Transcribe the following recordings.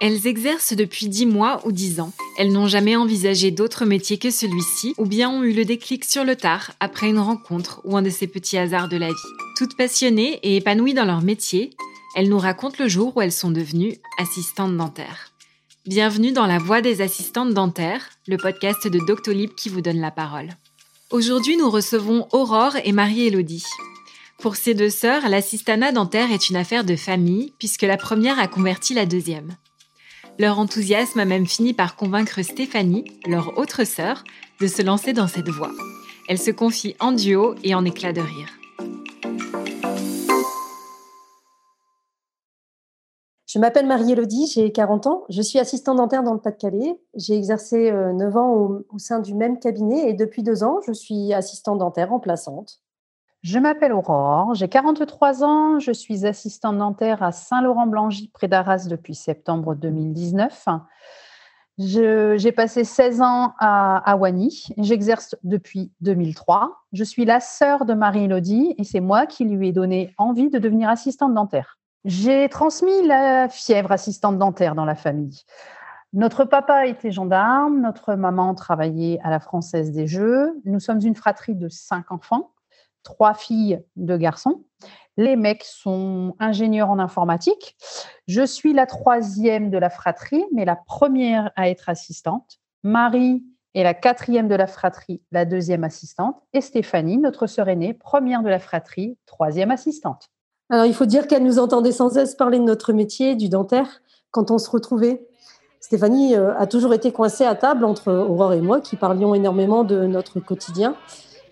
Elles exercent depuis 10 mois ou 10 ans. Elles n'ont jamais envisagé d'autre métier que celui-ci, ou bien ont eu le déclic sur le tard, après une rencontre ou un de ces petits hasards de la vie. Toutes passionnées et épanouies dans leur métier, elles nous racontent le jour où elles sont devenues assistantes dentaires. Bienvenue dans La Voix des assistantes dentaires, le podcast de Doctolib qui vous donne la parole. Aujourd'hui, nous recevons Aurore et Marie-Élodie. Pour ces deux sœurs, l'assistanat dentaire est une affaire de famille, puisque la première a converti la deuxième. Leur enthousiasme a même fini par convaincre Stéphanie, leur autre sœur, de se lancer dans cette voie. Elle se confie en duo et en éclat de rire. Je m'appelle Marie-Élodie, j'ai 40 ans, je suis assistante dentaire dans le Pas-de-Calais. J'ai exercé 9 euh, ans au, au, sein du même cabinet et depuis deux ans, je suis assistante dentaire remplaçante. Je m'appelle Aurore, j'ai 43 ans, je suis assistante dentaire à Saint-Laurent-Blangy, près d'Arras, depuis septembre 2019. J'ai passé 16 ans à, à Wany, j'exerce depuis 2003. Je suis la sœur de Marie-Élodie et c'est moi qui lui ai donné envie de devenir assistante dentaire. J'ai transmis la fièvre assistante dentaire dans la famille. Notre papa était gendarme, notre maman travaillait à la Française des Jeux. Nous sommes une fratrie de cinq enfants trois filles, deux garçons. Les mecs sont ingénieurs en informatique. Je suis la troisième de la fratrie, mais la première à être assistante. Marie est la quatrième de la fratrie, la deuxième assistante. Et Stéphanie, notre sœur aînée, première de la fratrie, troisième assistante. Alors, il faut dire qu'elle nous entendait sans cesse parler de notre métier, du dentaire, quand on se retrouvait. Stéphanie euh, a toujours été coincée à table entre Aurore et moi, qui parlions énormément de notre quotidien.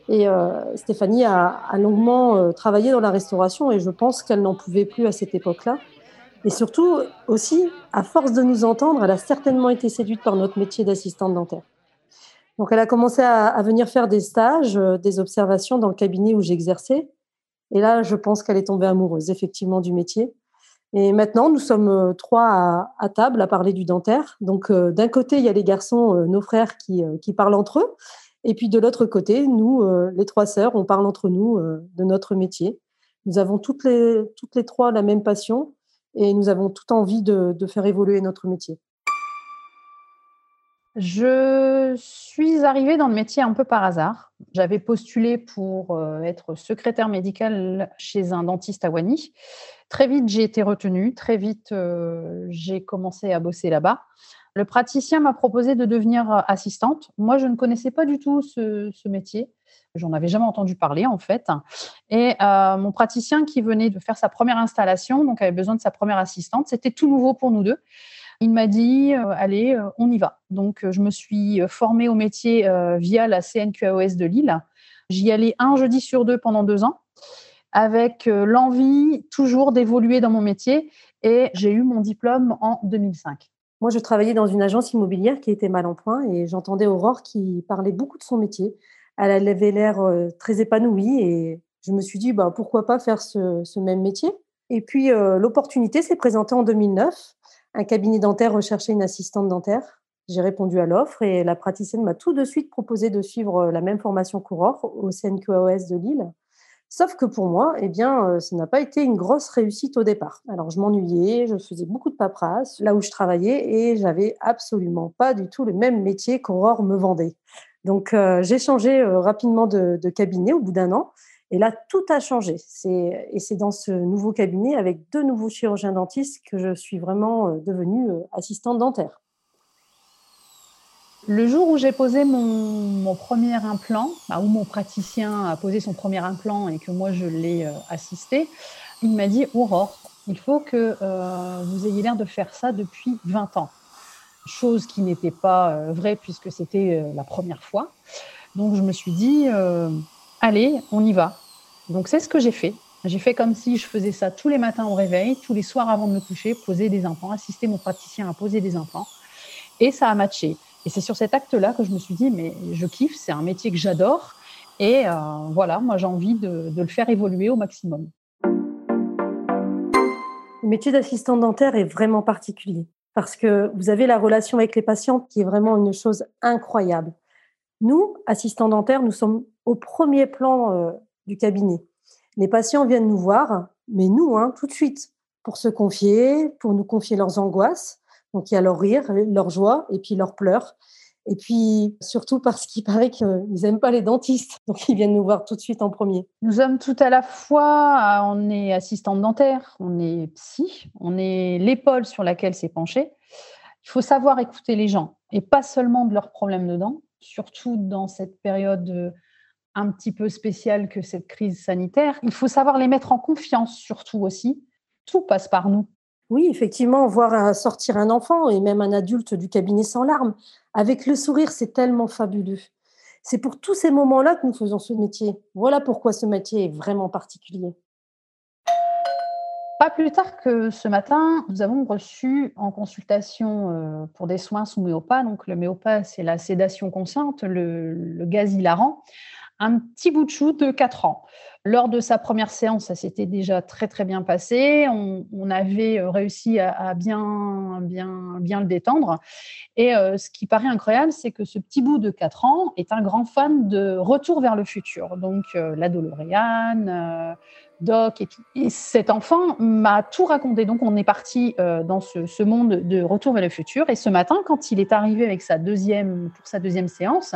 Et euh, Stéphanie a, longuement euh, travaillé dans la restauration et je pense qu'elle n'en pouvait plus à cette époque-là. Et surtout, aussi, à force de nous entendre, elle a certainement été séduite par notre métier d'assistante dentaire. Donc, elle a commencé à, venir faire des stages, euh, des observations dans le cabinet où j'exerçais. Et là, je pense qu'elle est tombée amoureuse, effectivement, du métier. Et maintenant, nous sommes trois à, table à parler du dentaire. Donc, d'un côté, il y a les garçons, nos frères, qui, qui parlent entre eux. Et puis de l'autre côté, nous, euh, les trois sœurs, on parle entre nous euh, de notre métier. Nous avons toutes les, trois la même passion et nous avons toute envie de, faire évoluer notre métier. Je suis arrivée dans le métier un peu par hasard. J'avais postulé pour euh, être secrétaire médicale chez un dentiste à Wany. Très vite, j'ai été retenue. Très vite, j'ai commencé à bosser là-bas. Le praticien m'a proposé de devenir euh, assistante. Moi, je ne connaissais pas du tout ce, métier. J'en avais jamais entendu parler en fait. Et euh, mon praticien qui venait de faire sa première installation, donc avait besoin de sa première assistante, c'était tout nouveau pour nous deux. Il m'a dit euh, allez, on y va. Donc je me suis formée au métier via la CNQAOS de Lille. J'y allais un jeudi sur deux pendant deux ans, avec l'envie toujours d'évoluer dans mon métier. Et j'ai eu mon diplôme en 2005. Moi, je travaillais dans une agence immobilière qui était mal en point et j'entendais Aurore qui parlait beaucoup de son métier. Elle avait l'air euh, très épanouie et je me suis dit, bah, pourquoi pas faire ce, même métier? Et puis, euh, l'opportunité s'est présentée en 2009. Un cabinet dentaire recherchait une assistante dentaire. J'ai répondu à l'offre et la praticienne m'a tout de suite proposé de suivre la même formation qu'Aurore au CNQAOS de Lille. Sauf que pour moi, eh bien, euh, ça n'a pas été une grosse réussite au départ. Alors, je m'ennuyais, je faisais beaucoup de paperasse là où je travaillais et j'avais absolument pas du tout le même métier qu'Aurore me vendait. Donc, euh, j'ai changé euh, rapidement de, cabinet au bout d'un an. Et là, tout a changé. Et c'est dans ce nouveau cabinet, avec deux nouveaux chirurgiens dentistes, que je suis vraiment devenue assistante dentaire. Le jour où j'ai posé mon, premier implant, bah, où mon praticien a posé son premier implant et que moi je l'ai euh, assisté, il m'a dit Aurore, il faut que euh, vous ayez l'air de faire ça depuis 20 ans. Chose qui n'était pas euh, vraie puisque c'était la première fois. Donc je me suis dit allez, on y va. Donc c'est ce que j'ai fait. J'ai fait comme si je faisais ça tous les matins au réveil, tous les soirs avant de me coucher, poser des implants, assister mon praticien à poser des implants. Et ça a matché. Et c'est sur cet acte-là que je me suis dit, mais je kiffe, c'est un métier que j'adore. Et euh, voilà, moi j'ai envie de, le faire évoluer au maximum. Le métier d'assistant dentaire est vraiment particulier parce que vous avez la relation avec les patients qui est vraiment une chose incroyable. Nous, assistants dentaires, nous sommes au premier plan euh, du cabinet. Les patients viennent nous voir, mais nous, hein, tout de suite, pour se confier, pour nous confier leurs angoisses. Donc il y a leur rire, leur joie et puis leurs pleurs. Et puis, surtout parce qu'il paraît qu'ils n'aiment pas les dentistes. Donc, ils viennent nous voir tout de suite en premier. Nous sommes tout à la fois, on est assistante dentaire, on est psy, on est l'épaule sur laquelle c'est penché. Il faut savoir écouter les gens et pas seulement de leurs problèmes de dents, surtout dans cette période euh, un petit peu spéciale que cette crise sanitaire. Il faut savoir les mettre en confiance, surtout aussi. Tout passe par nous. Oui, effectivement, voir sortir un enfant et même un adulte du cabinet sans larmes, avec le sourire, c'est tellement fabuleux. C'est pour tous ces moments-là que nous faisons ce métier. Voilà pourquoi ce métier est vraiment particulier. Pas plus tard que ce matin, nous avons reçu en consultation euh, pour des soins sous méopa. Donc, le méopa, c'est la sédation consciente, le, le gaz hilarant un petit bout de chou de 4 ans. Lors de sa première séance, ça s'était déjà très très bien passé. On, avait euh, réussi à, bien, bien, bien le détendre. Et euh, ce qui paraît incroyable, c'est que ce petit bout de 4 ans est un grand fan de Retour vers le futur. Donc euh, la Doloréane, Doc et. Et cet enfant m'a tout raconté. Donc on est parti dans ce, ce, monde de Retour vers le futur. Et ce matin, quand il est arrivé avec sa deuxième, pour sa deuxième séance,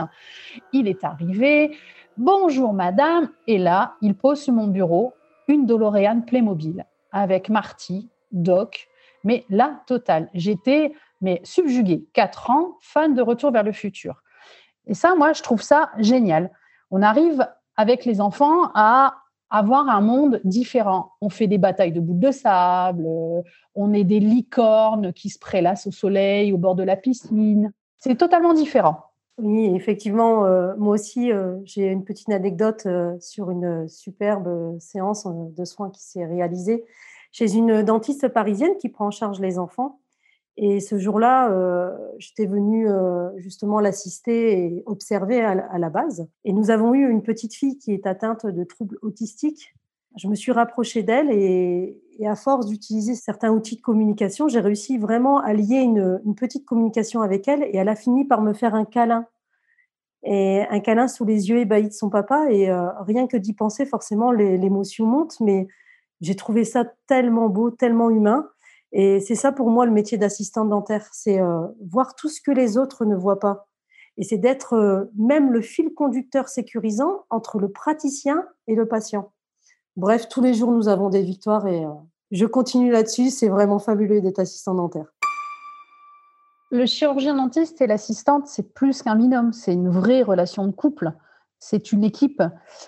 il est arrivé Bonjour madame. Et là, il pose sur mon bureau une DeLorean Playmobil avec Marty, Doc, mais la totale. J'étais mais subjuguée. Quatre ans, fan de Retour vers le futur. Et ça, moi, je trouve ça génial. On arrive avec les enfants à avoir un monde différent. On fait des batailles de boules de sable, on est des licornes qui se prélassent au soleil au bord de la piscine. C'est totalement différent. Oui, effectivement, euh, moi aussi, euh, j'ai une petite anecdote euh, sur une superbe séance de soins qui s'est réalisée chez une dentiste parisienne qui prend en charge les enfants. Et ce jour-là, j'étais venue justement l'assister et observer à, la base. Et nous avons eu une petite fille qui est atteinte de troubles autistiques. Je me suis rapprochée d'elle et, à force d'utiliser certains outils de communication, j'ai réussi vraiment à lier une, une, petite communication avec elle et elle a fini par me faire un câlin et un câlin sous les yeux ébahis de son papa. Et euh, rien que d'y penser, forcément, l'émotion monte. Mais j'ai trouvé ça tellement beau, tellement humain. Et c'est ça pour moi le métier d'assistante dentaire, c'est euh, voir tout ce que les autres ne voient pas. Et c'est d'être euh, même le fil conducteur sécurisant entre le praticien et le patient. Bref, tous les jours, nous avons des victoires et je continue là-dessus. C'est vraiment fabuleux d'être assistant dentaire. Le chirurgien dentiste et l'assistante, c'est plus qu'un binôme, c'est une vraie relation de couple. C'est une équipe.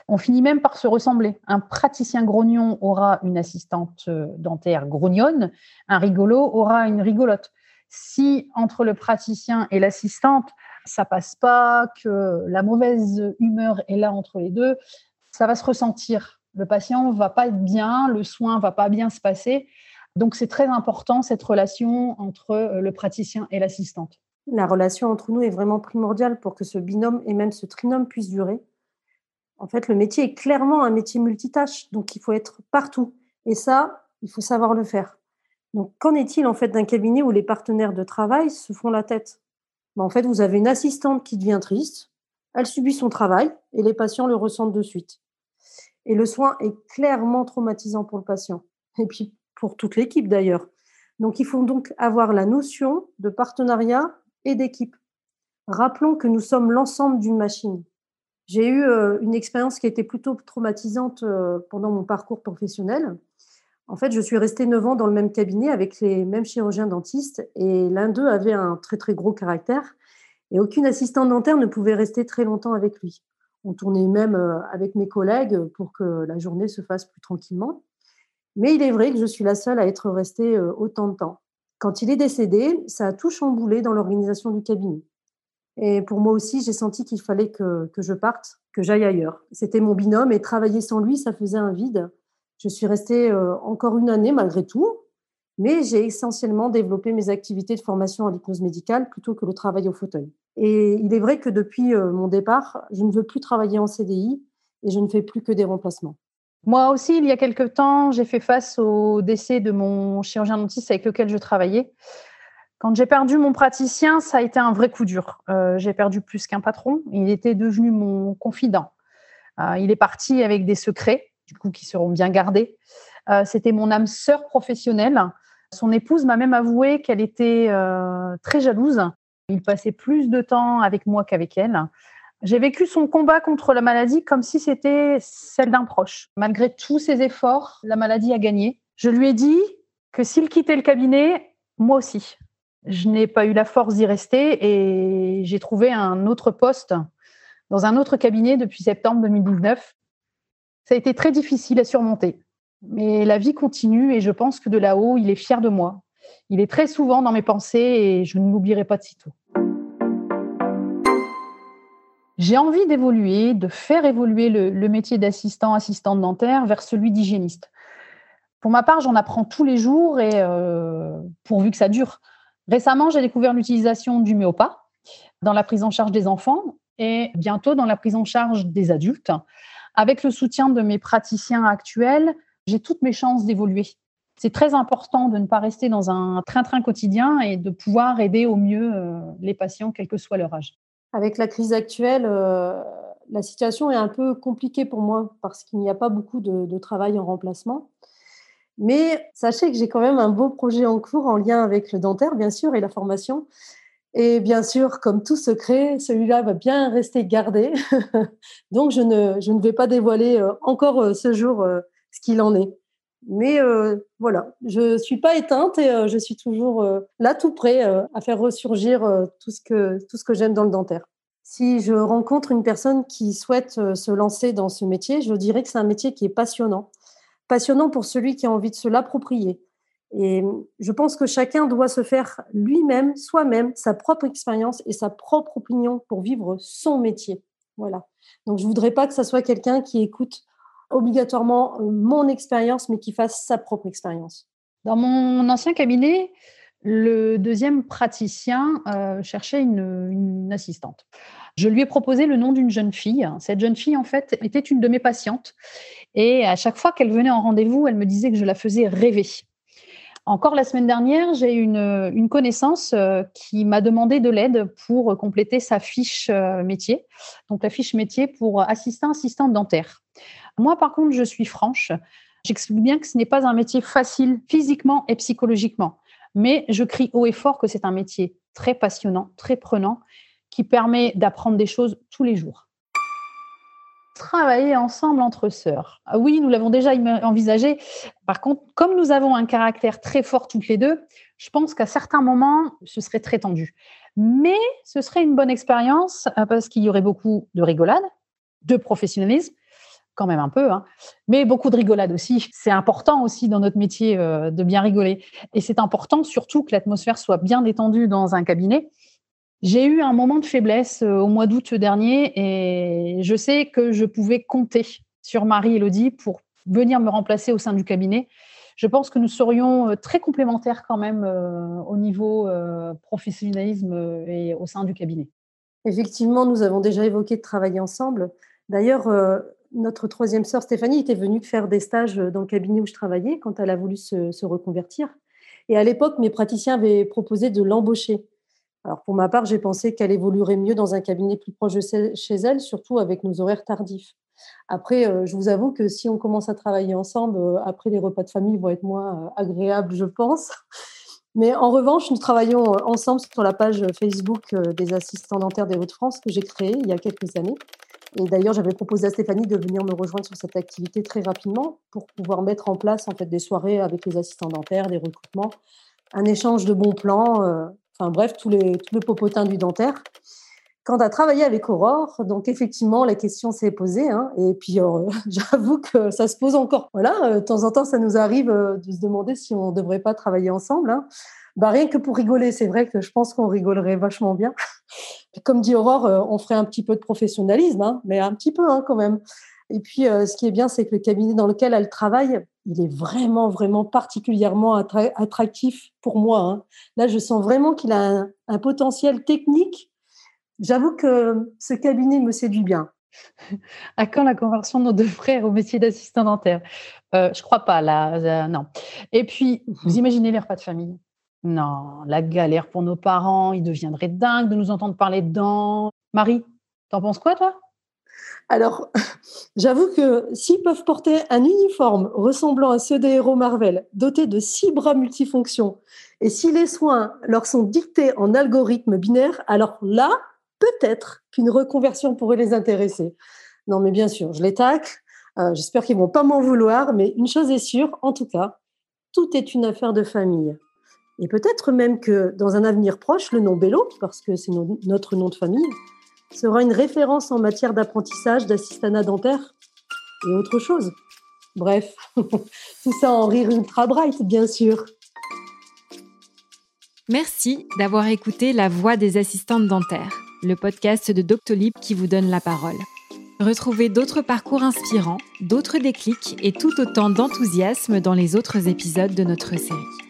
On finit même par se ressembler. Un praticien grognon aura une assistante euh, dentaire grognonne, un rigolo aura une rigolote. Si entre le praticien et l'assistante, ça passe pas, que la mauvaise humeur est là entre les deux, ça va se ressentir. Le patient va pas être bien, le soin va pas bien se passer. Donc c'est très important cette relation entre euh, le praticien et l'assistante. La relation entre nous est vraiment primordiale pour que ce binôme et même ce trinôme puisse durer. En fait, le métier est clairement un métier multitâche, donc il faut être partout. Et ça, il faut savoir le faire. Donc, qu'en est-il en fait d'un cabinet où les partenaires de travail se font la tête? Ben, En fait, vous avez une assistante qui devient triste, elle subit son travail et les patients le ressentent de suite. Et le soin est clairement traumatisant pour le patient. Et puis, pour toute l'équipe d'ailleurs. Donc il faut donc avoir la notion de partenariat et d'équipe. Rappelons que nous sommes l'ensemble d'une machine. J'ai eu euh, une expérience qui été plutôt traumatisante euh, pendant mon parcours professionnel. En fait, je suis restée 9 ans dans le même cabinet avec les mêmes chirurgiens dentistes et l'un d'eux avait un très très gros caractère et aucune assistante dentaire ne pouvait rester très longtemps avec lui. On tournait même euh, avec mes collègues pour que la journée se fasse plus tranquillement. Mais il est vrai que je suis la seule à être restée euh, autant de temps. Quand il est décédé, ça a tout chamboulé dans l'organisation du cabinet. Et pour moi aussi, j'ai senti qu'il fallait que, que, je parte, que j'aille ailleurs. C'était mon binôme et travailler sans lui, ça faisait un vide. Je suis restée euh, encore une année malgré tout, mais j'ai essentiellement développé mes activités de formation en hypnose médicale plutôt que le travail au fauteuil. Et il est vrai que depuis euh, mon départ, je ne veux plus travailler en CDI et je ne fais plus que des remplacements. Moi aussi, il y a quelques temps, j'ai fait face au décès de mon chirurgien dentiste avec lequel je travaillais. Quand j'ai perdu mon praticien, ça a été un vrai coup dur. Euh, j'ai perdu plus qu'un patron. Il était devenu mon confident. Euh, il est parti avec des secrets, du coup, qui seront bien gardés. Euh, c'était mon âme sœur professionnelle. Son épouse m'a même avoué qu'elle était euh, très jalouse. Il passait plus de temps avec moi qu'avec elle. J'ai vécu son combat contre la maladie comme si c'était celle d'un proche. Malgré tous ses efforts, la maladie a gagné. Je lui ai dit que s'il quittait le cabinet, moi aussi. Je n'ai pas eu la force d'y rester et j'ai trouvé un autre poste dans un autre cabinet depuis septembre 2019. Ça a été très difficile à surmonter. Mais la vie continue et je pense que de là-haut, il est fier de moi. Il est très souvent dans mes pensées et je ne l'oublierai pas de sitôt. J'ai envie d'évoluer, de faire évoluer le, métier d'assistant, assistante dentaire vers celui d'hygiéniste. Pour ma part, j'en apprends tous les jours et euh, pourvu que ça dure. Récemment, j'ai découvert l'utilisation du myopa dans la prise en charge des enfants et bientôt dans la prise en charge des adultes. Avec le soutien de mes praticiens actuels, j'ai toutes mes chances d'évoluer. C'est très important de ne pas rester dans un train-train quotidien et de pouvoir aider au mieux euh, les patients, quel que soit leur âge. Avec la crise actuelle, euh, la situation est un peu compliquée pour moi parce qu'il n'y a pas beaucoup de, travail en remplacement. Mais sachez que j'ai quand même un beau projet en cours en lien avec le dentaire, bien sûr, et la formation. Et bien sûr, comme tout secret, celui-là va bien rester gardé. Donc, je ne, je ne vais pas dévoiler euh, encore ce jour ce qu'il en est. Mais voilà, je suis pas éteinte et je suis toujours là tout près à faire ressurgir tout ce que que j'aime dans le dentaire. Si je rencontre une personne qui souhaite se lancer dans ce métier, je dirais que c'est un métier qui est passionnant. Passionnant pour celui qui a envie de se l'approprier. Et je pense que chacun doit se faire lui-même, soi-même, sa propre expérience et sa propre opinion pour vivre son métier. Voilà. Donc je voudrais pas que ça soit quelqu'un qui écoute obligatoirement euh, mon expérience, mais qui fasse sa propre expérience. Dans mon ancien cabinet, le deuxième praticien euh, cherchait une, assistante. Je lui ai proposé le nom d'une jeune fille. Cette jeune fille, en fait, était une de mes patientes. Et à chaque fois qu'elle venait en rendez-vous, elle me disait que je la faisais rêver. Encore la semaine dernière, j'ai une, une connaissance euh, qui m'a demandé de l'aide pour compléter sa fiche métier. Donc la fiche métier pour assistant assistante dentaire. Moi, par contre, je suis franche. J'explique bien que ce n'est pas un métier facile physiquement et psychologiquement, mais je crie haut et fort que c'est un métier très passionnant, très prenant, qui permet d'apprendre des choses tous les jours. Travailler ensemble entre sœurs. Ah oui, nous l'avons déjà envisagé. Par contre, comme nous avons un caractère très fort toutes les deux, je pense qu'à certains moments, ce serait très tendu. Mais ce serait une bonne expérience euh, parce qu'il y aurait beaucoup de rigolade, de professionnalisme quand même un peu, hein. mais beaucoup de rigolade aussi. C'est important aussi dans notre métier euh, de bien rigoler. Et c'est important surtout que l'atmosphère soit bien détendue dans un cabinet. J'ai eu un moment de faiblesse euh, au mois d'août dernier et je sais que je pouvais compter sur Marie-Élodie pour venir me remplacer au sein du cabinet. Je pense que nous serions euh, très complémentaires quand même au niveau professionnalisme et au sein du cabinet. Effectivement, nous avons déjà évoqué de travailler ensemble. D'ailleurs, notre troisième sœur Stéphanie était venue faire des stages dans le cabinet où je travaillais quand elle a voulu se, reconvertir. Et à l'époque, mes praticiens avaient proposé de l'embaucher. Alors pour ma part, j'ai pensé qu'elle évoluerait mieux dans un cabinet plus proche de chez elle, surtout avec nos horaires tardifs. Après, euh, je vous avoue que si on commence à travailler ensemble, euh, après les repas de famille vont être moins euh, agréables, je pense. Mais en revanche, nous travaillons ensemble sur la page Facebook des assistants dentaires des Hauts-de-France que j'ai créée il y a quelques années. Et d'ailleurs, j'avais proposé à Stéphanie de venir me rejoindre sur cette activité très rapidement pour pouvoir mettre en place en fait des soirées avec les assistants dentaires, des recrutements, un échange de bons plans, euh, enfin bref, tous les, tout le popotin du dentaire. Quand à travailler avec Aurore, donc effectivement, la question s'est posée. Hein, et puis, euh, j'avoue que ça se pose encore. Voilà, euh, de temps en temps, ça nous arrive de se demander si on ne devrait pas travailler ensemble. Hein. Bah, rien que pour rigoler, c'est vrai que je pense qu'on rigolerait vachement bien. Comme dit Aurore, euh, on ferait un petit peu de professionnalisme, hein, mais un petit peu hein, quand même. Et puis, euh, ce qui est bien, c'est que le cabinet dans lequel elle travaille, il est vraiment, vraiment particulièrement attractif pour moi. Hein. Là, je sens vraiment qu'il a un, potentiel technique. J'avoue que ce cabinet me séduit bien. À quand la conversion de nos deux frères au métier d'assistant dentaire? Euh, Je crois pas, là, non. Et puis, vous imaginez les repas de famille non, la galère pour nos parents, ils deviendraient dingues de nous entendre parler dedans. Marie, t'en penses quoi, toi? Alors, j'avoue que s'ils peuvent porter un uniforme ressemblant à ceux des héros Marvel, doté de six bras multifonctions, et si les soins leur sont dictés en algorithme binaire, alors là, peut-être qu'une reconversion pourrait les intéresser. Non, mais bien sûr, je les tacle. Euh, j'espère qu'ils vont pas m'en vouloir, mais une chose est sûre, en tout cas, tout est une affaire de famille. Et peut-être même que dans un avenir proche, le nom Bello, parce que c'est notre nom de famille, sera une référence en matière d'apprentissage d'assistanat dentaire et autre chose. Bref, tout ça en rire ultra bright, bien sûr. Merci d'avoir écouté La Voix des assistantes dentaires, le podcast de Doctolib qui vous donne la parole. Retrouvez d'autres parcours inspirants, d'autres déclics et tout autant d'enthousiasme dans les autres épisodes de notre série.